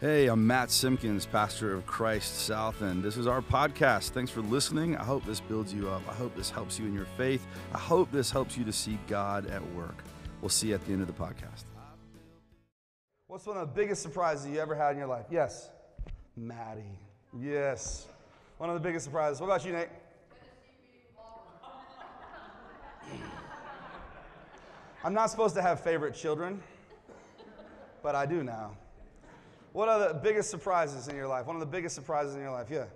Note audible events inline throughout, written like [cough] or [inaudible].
Hey, I'm Matt Simpkins, pastor of Christ South, and this is our podcast. Thanks for listening. I hope this builds you up. I hope this helps you in your faith. I hope this helps you to see God at work. We'll see you at the end of the podcast. What's one of the biggest surprises you ever had in your life? Yes. Maddie. Yes. One of the biggest surprises. What about you, Nate? [laughs] I'm not supposed to have favorite children, but I do now. What are the biggest surprises in your life? One of the biggest surprises in your life? Yeah.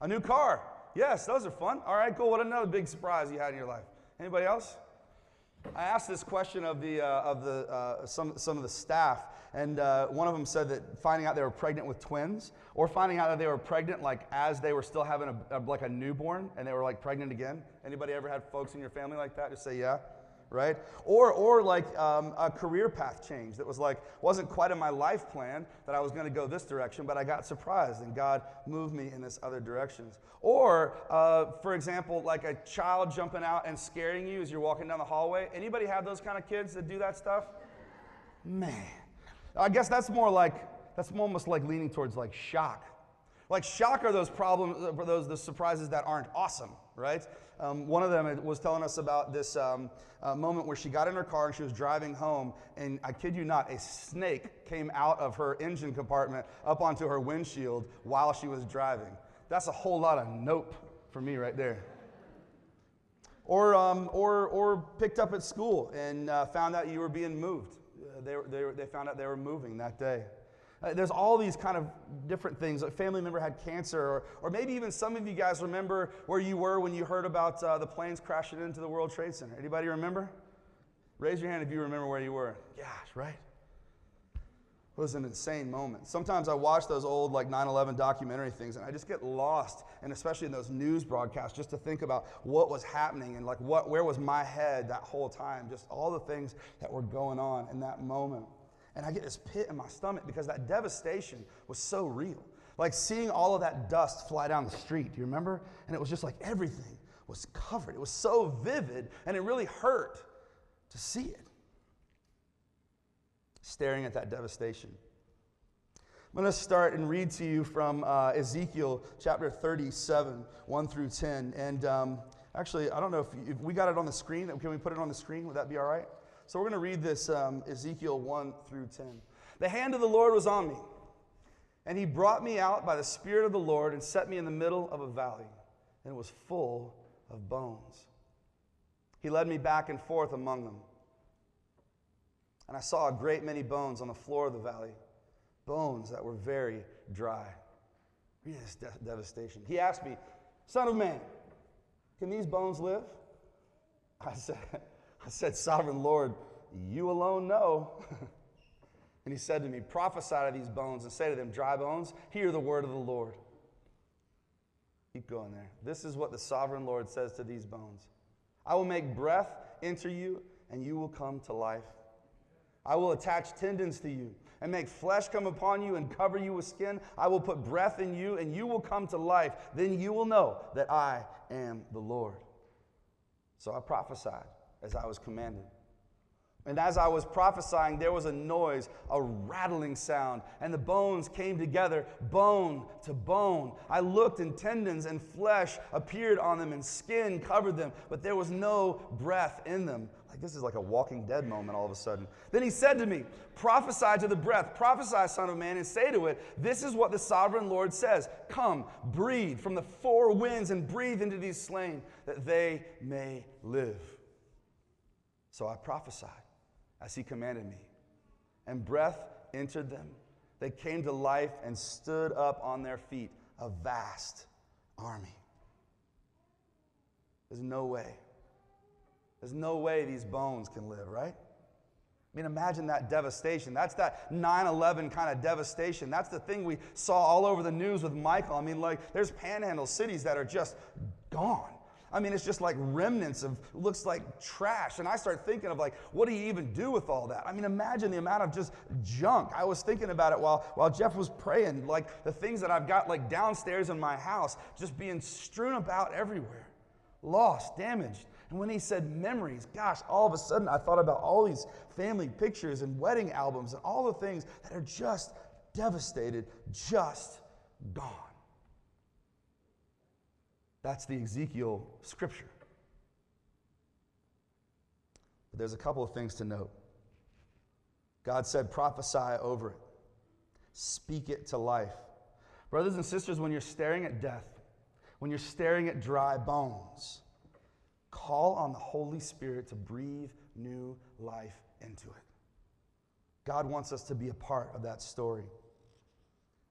A new car. Yes, those are fun. All right, cool. What another big surprise you had in your life? Anybody else? I asked this question of the uh, of the uh, some some of the staff, and uh, one of them said that finding out they were pregnant with twins, or finding out that they were pregnant like as they were still having a, a like a newborn, and they were like pregnant again. Anybody ever had folks in your family like that? Just say yeah right? Or, or like um, a career path change that was like, wasn't quite in my life plan that I was going to go this direction, but I got surprised and God moved me in this other directions. Or, uh, for example, like a child jumping out and scaring you as you're walking down the hallway. Anybody have those kind of kids that do that stuff? Man, I guess that's more like, that's almost like leaning towards like shock. Like shock are those problems, uh, those the surprises that aren't awesome, right? Um, one of them was telling us about this um, uh, moment where she got in her car and she was driving home, and I kid you not, a snake came out of her engine compartment up onto her windshield while she was driving. That's a whole lot of nope for me right there. Or, um, or, or picked up at school and uh, found out you were being moved. Uh, they, they, they found out they were moving that day. Uh, there's all these kind of different things. A family member had cancer, or, or maybe even some of you guys remember where you were when you heard about uh, the planes crashing into the World Trade Center. Anybody remember? Raise your hand if you remember where you were. Gosh, right? It was an insane moment. Sometimes I watch those old like 9/11 documentary things, and I just get lost, and especially in those news broadcasts, just to think about what was happening and like what, where was my head that whole time, just all the things that were going on in that moment. And I get this pit in my stomach because that devastation was so real. Like seeing all of that dust fly down the street, do you remember? And it was just like everything was covered. It was so vivid, and it really hurt to see it. Staring at that devastation. I'm going to start and read to you from uh, Ezekiel chapter 37, 1 through 10. And um, actually, I don't know if, you, if we got it on the screen. Can we put it on the screen? Would that be all right? So we're going to read this um, Ezekiel 1 through 10. The hand of the Lord was on me, and he brought me out by the Spirit of the Lord and set me in the middle of a valley, and it was full of bones. He led me back and forth among them. And I saw a great many bones on the floor of the valley, bones that were very dry. Read this de- devastation. He asked me, Son of man, can these bones live? I said, I said, Sovereign Lord, you alone know. [laughs] and he said to me, Prophesy to these bones and say to them, Dry bones, hear the word of the Lord. Keep going there. This is what the sovereign Lord says to these bones I will make breath enter you, and you will come to life. I will attach tendons to you and make flesh come upon you and cover you with skin. I will put breath in you, and you will come to life. Then you will know that I am the Lord. So I prophesied as I was commanded. And as I was prophesying, there was a noise, a rattling sound, and the bones came together, bone to bone. I looked, and tendons and flesh appeared on them, and skin covered them, but there was no breath in them. Like this is like a walking dead moment all of a sudden. Then he said to me, Prophesy to the breath, prophesy, Son of Man, and say to it, This is what the sovereign Lord says Come, breathe from the four winds, and breathe into these slain, that they may live. So I prophesied as he commanded me, and breath entered them. They came to life and stood up on their feet, a vast army. There's no way. There's no way these bones can live, right? I mean, imagine that devastation. That's that 9 11 kind of devastation. That's the thing we saw all over the news with Michael. I mean, like, there's panhandle cities that are just gone. I mean, it's just like remnants of, looks like trash. And I start thinking of like, what do you even do with all that? I mean, imagine the amount of just junk. I was thinking about it while, while Jeff was praying, like the things that I've got like downstairs in my house just being strewn about everywhere, lost, damaged. And when he said memories, gosh, all of a sudden I thought about all these family pictures and wedding albums and all the things that are just devastated, just gone. That's the Ezekiel scripture. But there's a couple of things to note. God said, prophesy over it, speak it to life. Brothers and sisters, when you're staring at death, when you're staring at dry bones, call on the Holy Spirit to breathe new life into it. God wants us to be a part of that story.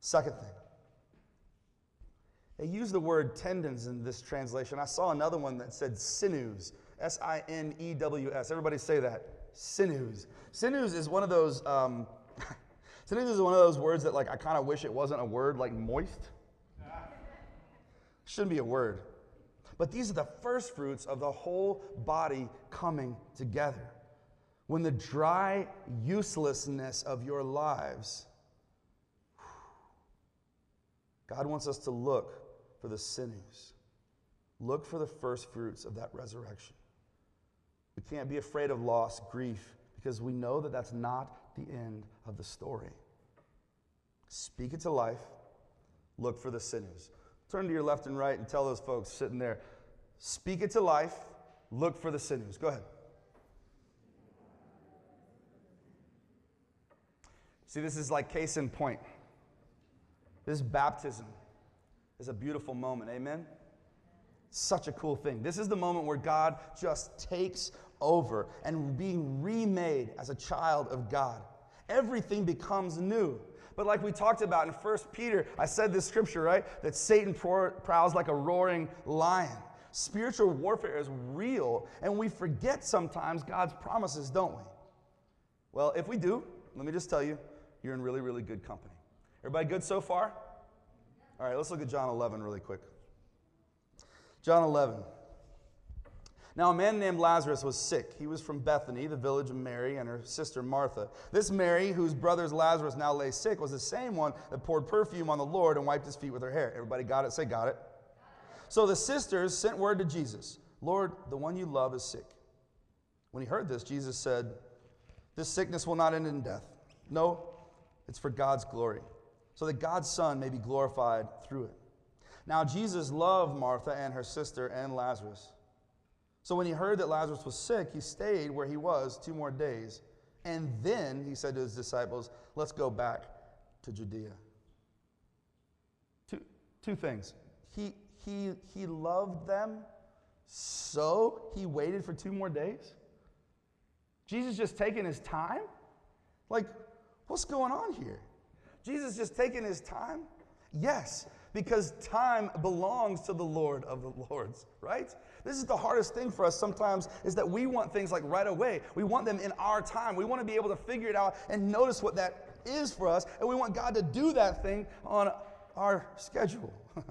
Second thing, they use the word tendons in this translation. I saw another one that said sinews, S I N E W S. Everybody say that. Sinews. Sinews is one of those. Um, [laughs] sinews is one of those words that, like, I kind of wish it wasn't a word, like moist. Shouldn't be a word. But these are the first fruits of the whole body coming together. When the dry uselessness of your lives, God wants us to look for the sinews. Look for the first fruits of that resurrection. We can't be afraid of loss, grief, because we know that that's not the end of the story. Speak it to life. Look for the sinews. Turn to your left and right and tell those folks sitting there speak it to life. Look for the sinews. Go ahead. See, this is like case in point. This baptism is a beautiful moment. Amen? Such a cool thing. This is the moment where God just takes over and being remade as a child of God. Everything becomes new. But like we talked about in 1 Peter, I said this scripture, right? That Satan prowls like a roaring lion. Spiritual warfare is real, and we forget sometimes God's promises, don't we? Well, if we do, let me just tell you, you're in really, really good company. Everybody good so far? All right, let's look at John 11 really quick. John 11. Now, a man named Lazarus was sick. He was from Bethany, the village of Mary and her sister Martha. This Mary, whose brother's Lazarus now lay sick, was the same one that poured perfume on the Lord and wiped his feet with her hair. Everybody got it? Say, got it. So the sisters sent word to Jesus Lord, the one you love is sick. When he heard this, Jesus said, This sickness will not end in death. No, it's for God's glory, so that God's Son may be glorified through it. Now, Jesus loved Martha and her sister and Lazarus. So when he heard that Lazarus was sick, he stayed where he was two more days. And then he said to his disciples, Let's go back to Judea. Two, two things. He, he, he loved them, so he waited for two more days. Jesus just taking his time? Like, What's going on here? Jesus just taking his time? Yes, because time belongs to the Lord of the Lords, right? This is the hardest thing for us sometimes is that we want things like right away. We want them in our time. We want to be able to figure it out and notice what that is for us, and we want God to do that thing on our schedule. [laughs]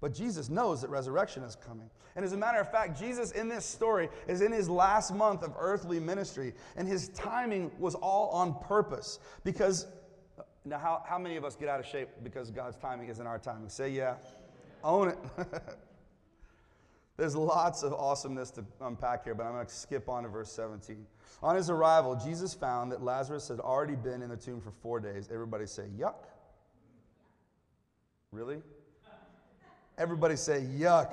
but Jesus knows that resurrection is coming. And as a matter of fact, Jesus in this story is in his last month of earthly ministry, and his timing was all on purpose. Because, now, how, how many of us get out of shape because God's timing isn't our timing? Say, yeah. Own it. [laughs] There's lots of awesomeness to unpack here, but I'm going to skip on to verse 17. On his arrival, Jesus found that Lazarus had already been in the tomb for four days. Everybody say, yuck. Really? Everybody say, yuck.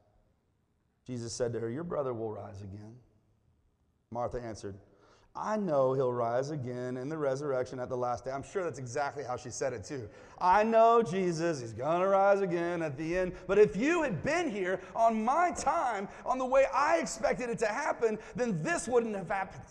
Jesus said to her, Your brother will rise again. Martha answered, I know he'll rise again in the resurrection at the last day. I'm sure that's exactly how she said it too. I know Jesus, he's going to rise again at the end. But if you had been here on my time, on the way I expected it to happen, then this wouldn't have happened.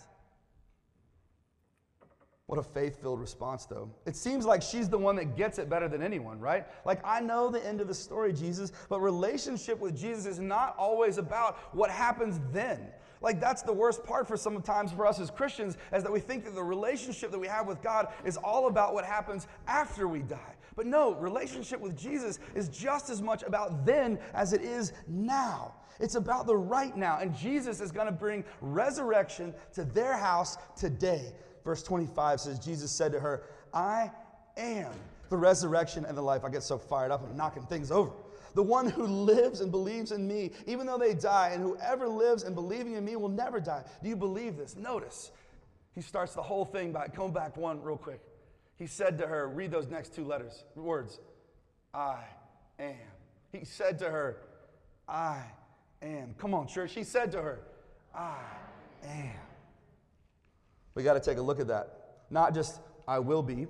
What a faith filled response, though. It seems like she's the one that gets it better than anyone, right? Like, I know the end of the story, Jesus, but relationship with Jesus is not always about what happens then. Like, that's the worst part for sometimes for us as Christians, is that we think that the relationship that we have with God is all about what happens after we die. But no, relationship with Jesus is just as much about then as it is now. It's about the right now. And Jesus is going to bring resurrection to their house today. Verse 25 says, Jesus said to her, I am the resurrection and the life. I get so fired up, I'm knocking things over. The one who lives and believes in me, even though they die, and whoever lives and believing in me will never die. Do you believe this? Notice, he starts the whole thing by, come back one real quick. He said to her, read those next two letters, words, I am. He said to her, I am. Come on, church. He said to her, I am. We got to take a look at that. Not just, I will be,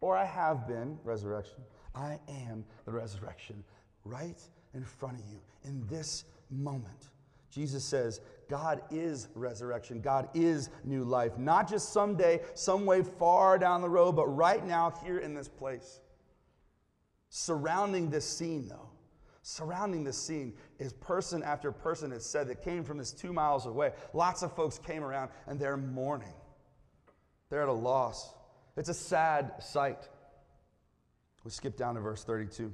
or I have been, resurrection. I am the resurrection right in front of you in this moment. Jesus says, God is resurrection. God is new life. Not just someday, some way far down the road, but right now, here in this place. Surrounding this scene, though, surrounding this scene is person after person, it's said, that came from this two miles away. Lots of folks came around and they're mourning. They're at a loss. It's a sad sight. We skip down to verse 32.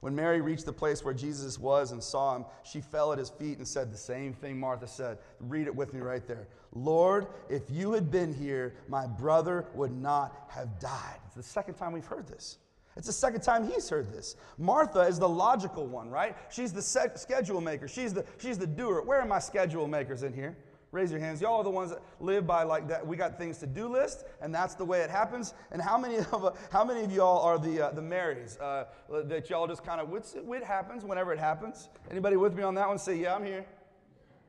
When Mary reached the place where Jesus was and saw him, she fell at his feet and said the same thing Martha said. Read it with me right there. Lord, if you had been here, my brother would not have died. It's the second time we've heard this. It's the second time he's heard this. Martha is the logical one, right? She's the schedule maker. She's the, she's the doer. Where are my schedule makers in here? Raise your hands. Y'all are the ones that live by like that. We got things to do list, and that's the way it happens. And how many [laughs] of how many of y'all are the uh, the Marys uh, that y'all just kind of it happens whenever it happens? Anybody with me on that one? Say yeah, I'm here.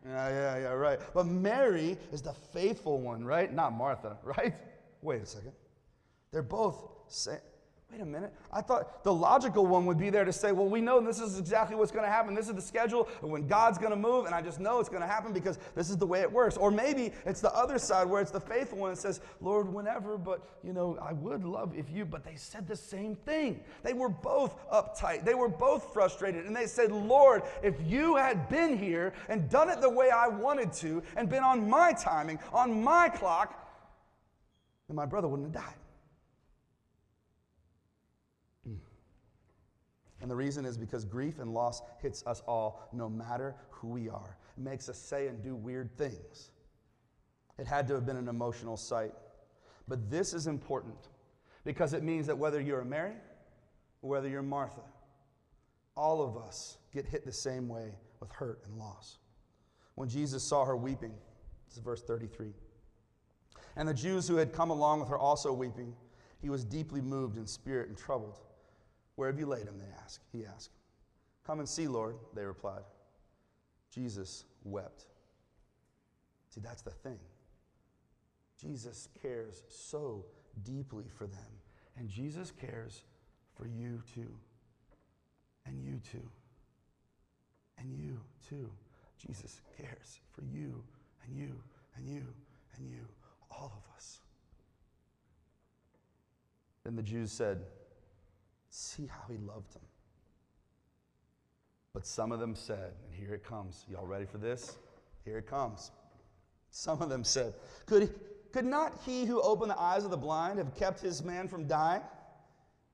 Yeah, yeah, yeah, right. But Mary is the faithful one, right? Not Martha, [laughs] right? Wait a second. They're both saying Wait a minute. I thought the logical one would be there to say, well, we know this is exactly what's going to happen. This is the schedule when God's going to move, and I just know it's going to happen because this is the way it works. Or maybe it's the other side where it's the faithful one that says, Lord, whenever, but, you know, I would love if you, but they said the same thing. They were both uptight. They were both frustrated. And they said, Lord, if you had been here and done it the way I wanted to and been on my timing, on my clock, then my brother wouldn't have died. And the reason is because grief and loss hits us all, no matter who we are. It makes us say and do weird things. It had to have been an emotional sight. But this is important because it means that whether you're Mary or whether you're Martha, all of us get hit the same way with hurt and loss. When Jesus saw her weeping, this is verse 33. And the Jews who had come along with her also weeping, he was deeply moved in spirit and troubled. Where have you laid him? They asked. He asked. Come and see, Lord, they replied. Jesus wept. See, that's the thing. Jesus cares so deeply for them. And Jesus cares for you too. And you too. And you too. Jesus cares for you and you and you and you, all of us. Then the Jews said, See how he loved them. But some of them said, and here it comes. Y'all ready for this? Here it comes. Some of them said, Could, could not he who opened the eyes of the blind have kept his man from dying?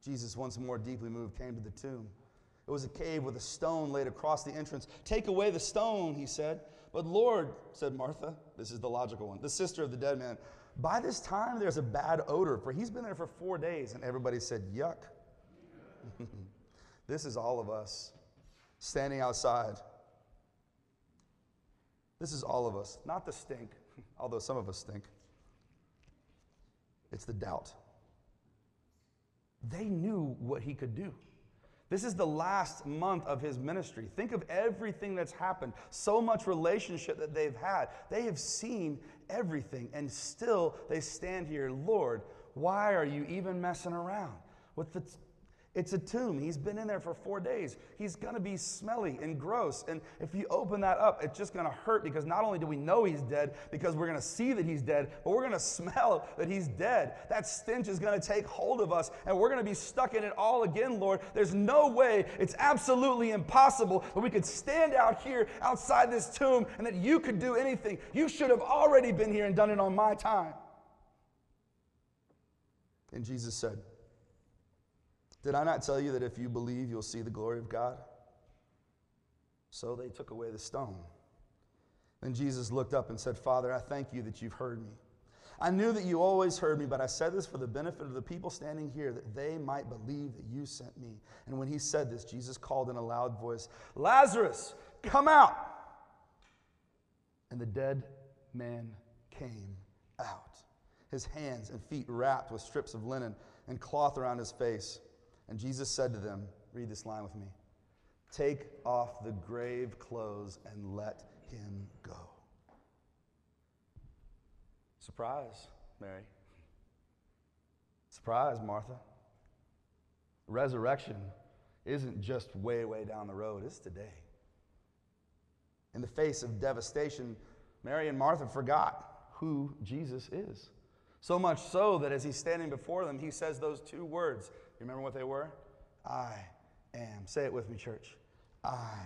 Jesus, once more deeply moved, came to the tomb. It was a cave with a stone laid across the entrance. Take away the stone, he said. But Lord, said Martha, this is the logical one, the sister of the dead man, by this time there's a bad odor, for he's been there for four days. And everybody said, Yuck. [laughs] this is all of us standing outside. This is all of us, not the stink, [laughs] although some of us stink. It's the doubt. They knew what he could do. This is the last month of his ministry. Think of everything that's happened, so much relationship that they've had. They have seen everything, and still they stand here, Lord, why are you even messing around with the it's a tomb. He's been in there for four days. He's going to be smelly and gross. And if you open that up, it's just going to hurt because not only do we know he's dead, because we're going to see that he's dead, but we're going to smell [laughs] that he's dead. That stench is going to take hold of us, and we're going to be stuck in it all again, Lord. There's no way, it's absolutely impossible that we could stand out here outside this tomb and that you could do anything. You should have already been here and done it on my time. And Jesus said, Did I not tell you that if you believe, you'll see the glory of God? So they took away the stone. Then Jesus looked up and said, Father, I thank you that you've heard me. I knew that you always heard me, but I said this for the benefit of the people standing here, that they might believe that you sent me. And when he said this, Jesus called in a loud voice, Lazarus, come out! And the dead man came out, his hands and feet wrapped with strips of linen and cloth around his face. And Jesus said to them, Read this line with me Take off the grave clothes and let him go. Surprise, Mary. Surprise, Martha. Resurrection isn't just way, way down the road, it's today. In the face of devastation, Mary and Martha forgot who Jesus is. So much so that as he's standing before them, he says those two words. You remember what they were? I am. Say it with me, church. I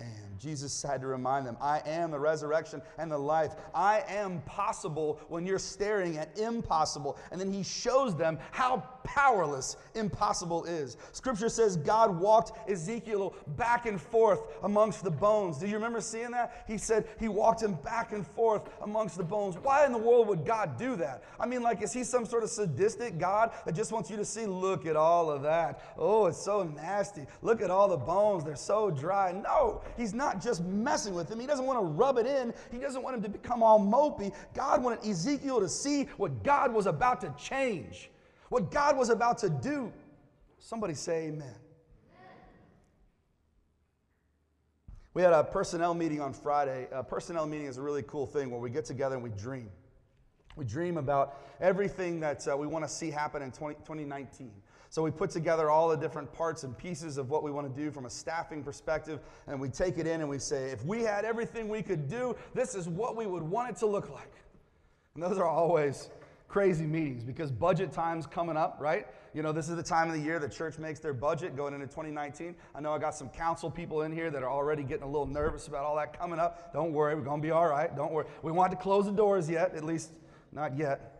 am. Jesus had to remind them, I am the resurrection and the life. I am possible when you're staring at impossible. And then he shows them how powerless impossible is. Scripture says God walked Ezekiel back and forth amongst the bones. Do you remember seeing that? He said he walked him back and forth amongst the bones. Why in the world would God do that? I mean, like, is he some sort of sadistic God that just wants you to see, look at all of that? Oh, it's so nasty. Look at all the bones. They're so dry. No, he's not just messing with him. He doesn't want to rub it in, he doesn't want him to become all mopey. God wanted Ezekiel to see what God was about to change what God was about to do. Somebody say amen. We had a personnel meeting on Friday. A personnel meeting is a really cool thing where we get together and we dream. We dream about everything that uh, we want to see happen in 20, 2019. So we put together all the different parts and pieces of what we want to do from a staffing perspective, and we take it in and we say, if we had everything we could do, this is what we would want it to look like. And those are always crazy meetings because budget time's coming up, right? You know, this is the time of the year the church makes their budget going into 2019. I know I got some council people in here that are already getting a little nervous about all that coming up. Don't worry, we're going to be all right. Don't worry. We want to close the doors yet, at least not yet.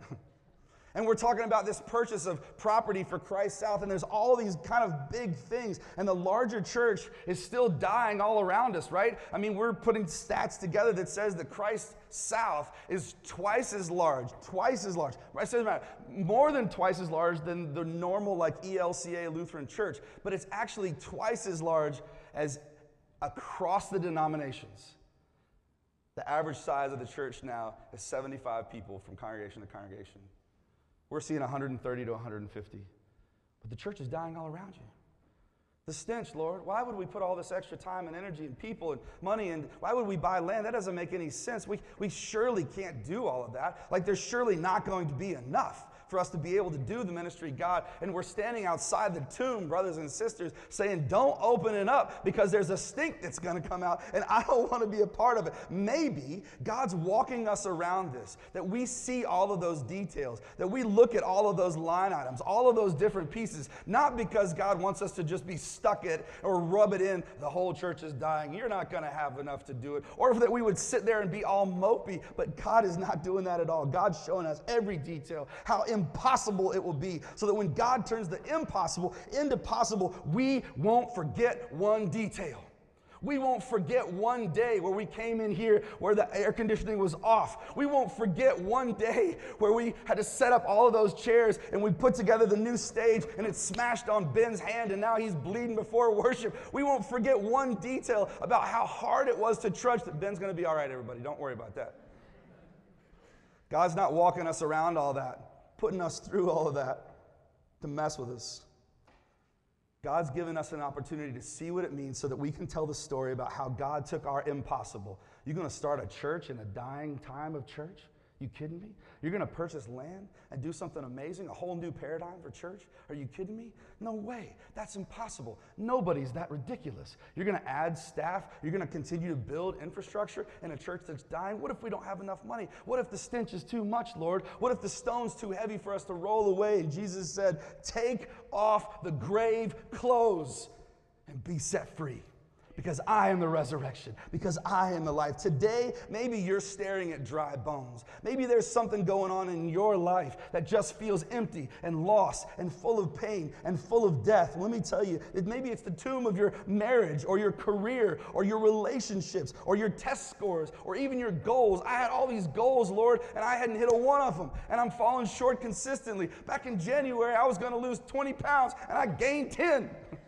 And we're talking about this purchase of property for Christ South, and there's all these kind of big things. And the larger church is still dying all around us, right? I mean, we're putting stats together that says that Christ South is twice as large, twice as large. Right? Says more than twice as large than the normal like ELCA Lutheran Church, but it's actually twice as large as across the denominations. The average size of the church now is 75 people from congregation to congregation. We're seeing 130 to 150. But the church is dying all around you. The stench, Lord. Why would we put all this extra time and energy and people and money and why would we buy land? That doesn't make any sense. We, we surely can't do all of that. Like, there's surely not going to be enough for us to be able to do the ministry God. And we're standing outside the tomb, brothers and sisters, saying, Don't open it up because there's a stink that's going to come out, and I don't want to be a part of it. Maybe God's walking us around this, that we see all of those details, that we look at all of those line items, all of those different pieces, not because God wants us to just be stuck it or rub it in, the whole church is dying, you're not going to have enough to do it, or that we would sit there and be all mopey, but God is not doing that at all. God's showing us every detail, how impossible it will be, so that when God turns the impossible into possible, we won't forget one detail. We won't forget one day where we came in here where the air conditioning was off. We won't forget one day where we had to set up all of those chairs and we put together the new stage and it smashed on Ben's hand and now he's bleeding before worship. We won't forget one detail about how hard it was to trudge that Ben's going to be all right, everybody. Don't worry about that. God's not walking us around all that putting us through all of that to mess with us. God's given us an opportunity to see what it means so that we can tell the story about how God took our impossible. You're going to start a church in a dying time of church? You kidding me? You're going to purchase land and do something amazing, a whole new paradigm for church? Are you kidding me? No way. That's impossible. Nobody's that ridiculous. You're going to add staff. You're going to continue to build infrastructure in a church that's dying. What if we don't have enough money? What if the stench is too much, Lord? What if the stone's too heavy for us to roll away? And Jesus said, Take off the grave clothes and be set free because I am the resurrection, because I am the life. Today, maybe you're staring at dry bones. Maybe there's something going on in your life that just feels empty and lost and full of pain and full of death. Let me tell you, that maybe it's the tomb of your marriage or your career or your relationships or your test scores or even your goals. I had all these goals, Lord, and I hadn't hit a one of them, and I'm falling short consistently. Back in January, I was going to lose 20 pounds, and I gained 10. [laughs]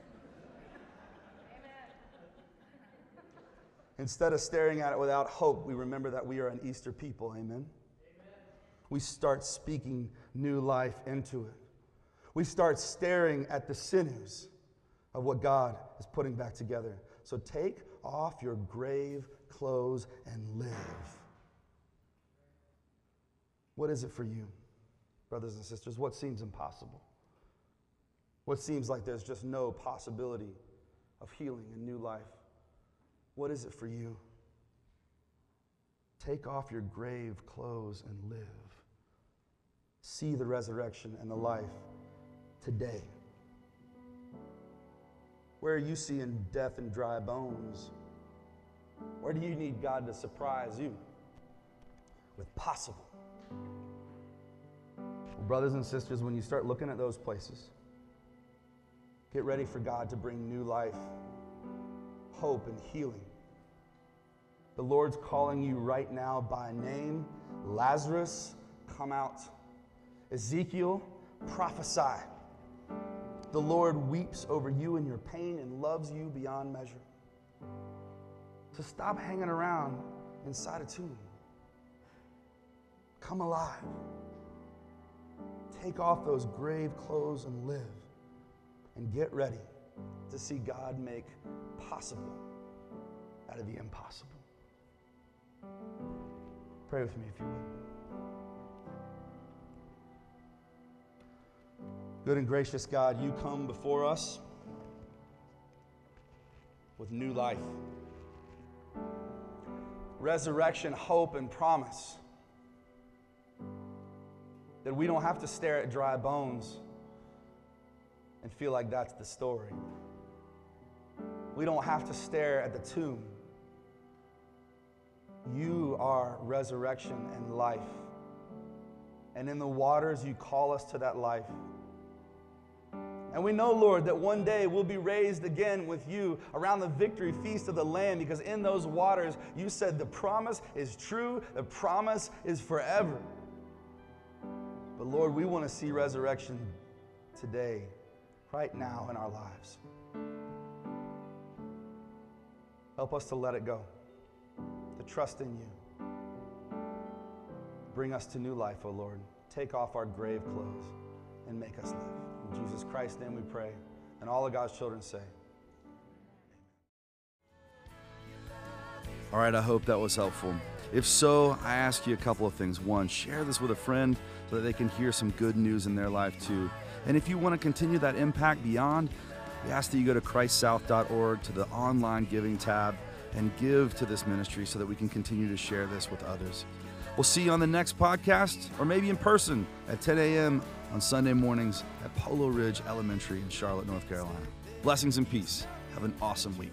Instead of staring at it without hope, we remember that we are an Easter people. Amen? Amen. We start speaking new life into it. We start staring at the sinews of what God is putting back together. So take off your grave clothes and live. What is it for you, brothers and sisters? What seems impossible? What seems like there's just no possibility of healing and new life? What is it for you? Take off your grave clothes and live. See the resurrection and the life today. Where are you seeing death and dry bones? Where do you need God to surprise you with possible? Well, brothers and sisters, when you start looking at those places, get ready for God to bring new life hope and healing. The Lord's calling you right now by name. Lazarus, come out. Ezekiel, prophesy. The Lord weeps over you and your pain and loves you beyond measure. So stop hanging around inside a tomb. Come alive. Take off those grave clothes and live. And get ready to see God make possible out of the impossible. Pray with me if you would. Good and gracious God, you come before us with new life, resurrection, hope, and promise. That we don't have to stare at dry bones and feel like that's the story. We don't have to stare at the tomb. You are resurrection and life. And in the waters, you call us to that life. And we know, Lord, that one day we'll be raised again with you around the victory feast of the Lamb because in those waters, you said the promise is true, the promise is forever. But Lord, we want to see resurrection today, right now in our lives. Help us to let it go, to trust in you. Bring us to new life, O oh Lord. Take off our grave clothes and make us live. In Jesus Christ's name we pray. And all of God's children say, All right, I hope that was helpful. If so, I ask you a couple of things. One, share this with a friend so that they can hear some good news in their life too. And if you want to continue that impact beyond, we ask that you go to christsouth.org to the online giving tab and give to this ministry so that we can continue to share this with others. We'll see you on the next podcast or maybe in person at 10 a.m. on Sunday mornings at Polo Ridge Elementary in Charlotte, North Carolina. Blessings and peace. Have an awesome week.